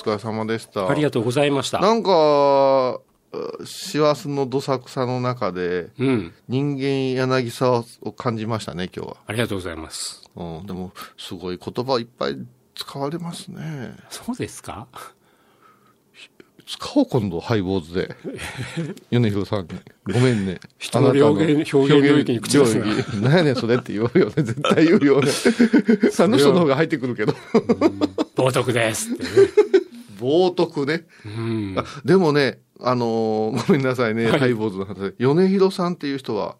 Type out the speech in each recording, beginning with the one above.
疲れ様でした。ありがとうございました。なんか、師走のどさくさの中で、うん。人間柳沢を感じましたね、今日は。ありがとうございます。うん、でも、すごい言葉いっぱい使われますね。そうですか？使おう、今度、ハイボーズで。米広さんに。ごめんね。人の表現表現領域に口出すな何やねん、それって言うよね。絶対言うよね。あの人の方が入ってくるけど。冒涜ですってね。冒涜ね。うん。あでもね、あのー ごめんなさいね、はいハイボーズの話で。米広さんっていう人は、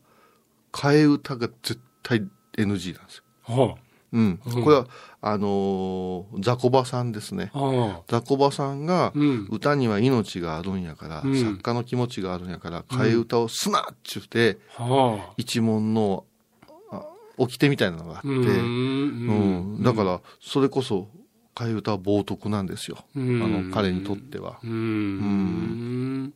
替え歌が絶対 NG なんですよ。はうん。うんこれは、あのーザコバさんですねあ。。はザコバさんが、うん歌には命があるんやから、うん作家の気持ちがあるんやから、替え歌をすなっちゅうて、あ。はあ。一門の、あ掟みたいなのがあって、ううんん。だから、それこそ、替え歌は冒涜なんですよ。うんあの、彼にとっては。うーん。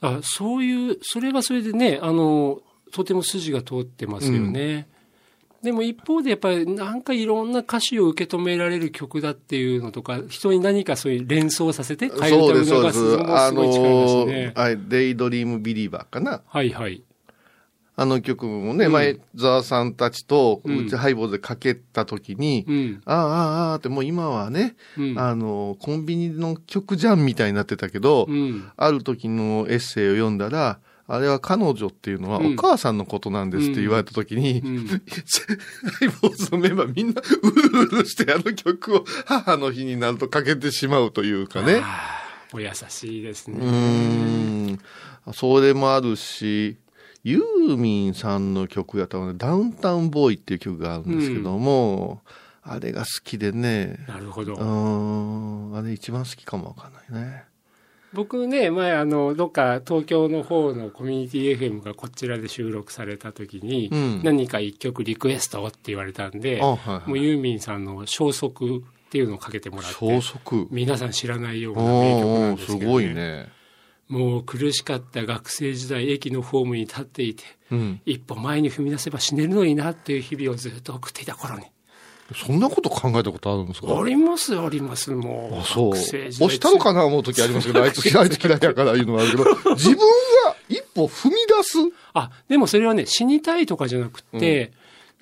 あそういう、それはそれでね、あの、とても筋が通ってますよね。でも一方でやっぱりなんかいろんな歌詞を受け止められる曲だっていうのとか、人に何かそういう連想させて替えそうです、そう歌をです。流すのもあすごい力だしのね。はい、デイドリームビリーバーかな。はいはい。あの曲もね、うん前澤さんたちと、うちハイボーズでかけた時に、うん。ああ、ああ、ああってもう今はね、うん。あの、コンビニの曲じゃんみたいになってたけど、うん。ある時のエッセイを読んだら、あれは彼女っていうのはうんお母さんのことなんですって言われた時に、うん ハイボーズのメンバーみんなうるうるしてあの曲を母の日になるとかけてしまうというかね。お優しいですうね。ーん。それもあるし、ユーミンさんの曲やったらね、ダウンタウンボーイっていう曲があるんですけども、あれが好きでね、なるほどう。ーん、あれ一番好きかもわかんないね。僕ね、前あの、どっか東京の方のコミュニティ FM がこちらで収録された時に、うん何か一曲リクエストって言われたんで、あ、はいはい。もうユーミンさんの消息っていうのをかけてもらって、消息？皆さん知らないようなお名曲なんーですけど、ね、すごいね。もう苦しかった学生時代、駅のホームに立っていて、うん。一歩前に踏み出せば死ねるのになっていう日々をずっと送っていた頃に。そんなこと考えたことあるんですか？あります、あります、もう。あ、そう。学生時代押したのかな思う時ありますけど、あいつ嫌い、嫌いやから言うのはあるけど、自分が一歩踏み出す？あ、でもそれはね、死にたいとかじゃなくて、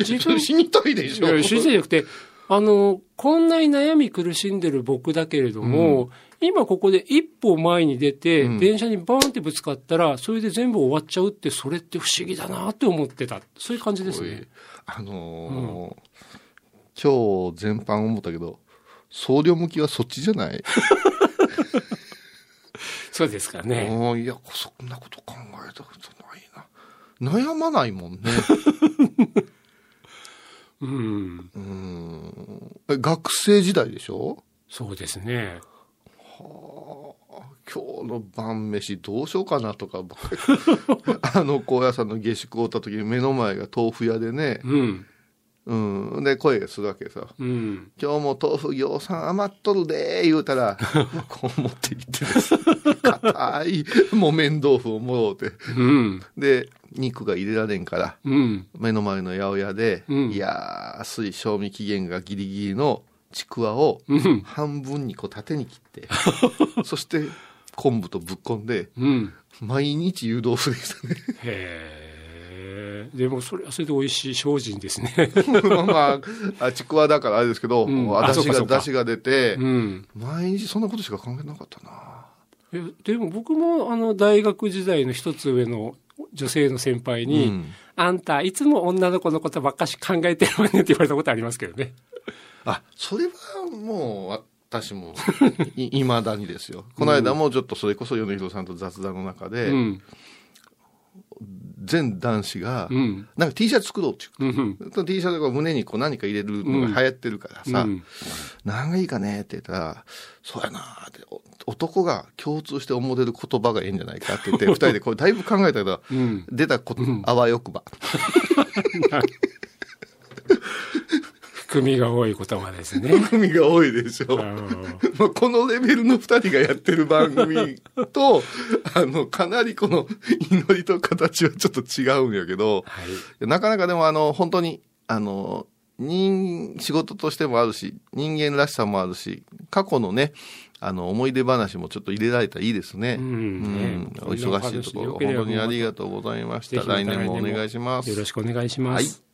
自分 死にたいでしょ。いや、主人じゃなくて、あの、こんなに悩み苦しんでる僕だけれども、今ここで一歩前に出て、うん電車にバーンってぶつかったら、それで全部終わっちゃうって、それって不思議だなって思ってた。そういう感じですね。あのー今日全般思ったけど、僧侶向きはそっちじゃない、そうですかね。うんいや、そんなこと考えたことないな。悩まないもんね。うん。学生時代でしょ？そうですね。今日の晩飯どうしようかなとか あの高野山の下宿をった時に目の前が豆腐屋でね、うん。うん、で声がするわけさうん。今日も豆腐ぎょうさん余っとるでー言うたら こう持って行ってです硬い木綿豆腐をもろうてうん。で肉が入れられんからうん。目の前の八百屋で、うんいやー安い賞味期限がギリギリのちくわをうん。半分にこう縦に切って そして昆布とぶっこんでうん。毎日湯豆腐でしたねへえ。でもそれはそれで美味しい精進ですね。まあまああちくわだからあれですけど、うんもうだしがあそうかそうかだしが出て、うん。毎日そんなことしか考えなかったなえでも僕もあの大学時代の一つ上の女性の先輩に、うんあんたいつも女の子のことばっかし考えてるわねって言われたことありますけどね。あそれはもう私も いまだにですよこの間もちょっとそれこそ米広さんと雑談の中で、うん。全男子が、うん。なんか T シャツ作ろうっていううん。T シャツが胸にこう何か入れるのが流行ってるからさ、うん何がいいかねって言ったら、そうやなーって、お男が共通して思ってる言葉がいいんじゃないかって言って、二人でこうだいぶ考えたけど、うん。出たこと、あわよくば。含みが多い言葉ですね。組が多いでしょ。あのまあ、このレベルの二人がやってる番組と、あの、かなりこの祈りと形はちょっと違うんやけど、はい。なかなかでもあの、本当に、あの、人、仕事としてもあるし、人間らしさもあるし、過去のね、あの、思い出話もちょっと入れられたらいいですね。ううんねお忙しいところ、本当にありがとうございました。来年もお願いします。よろしくお願いします。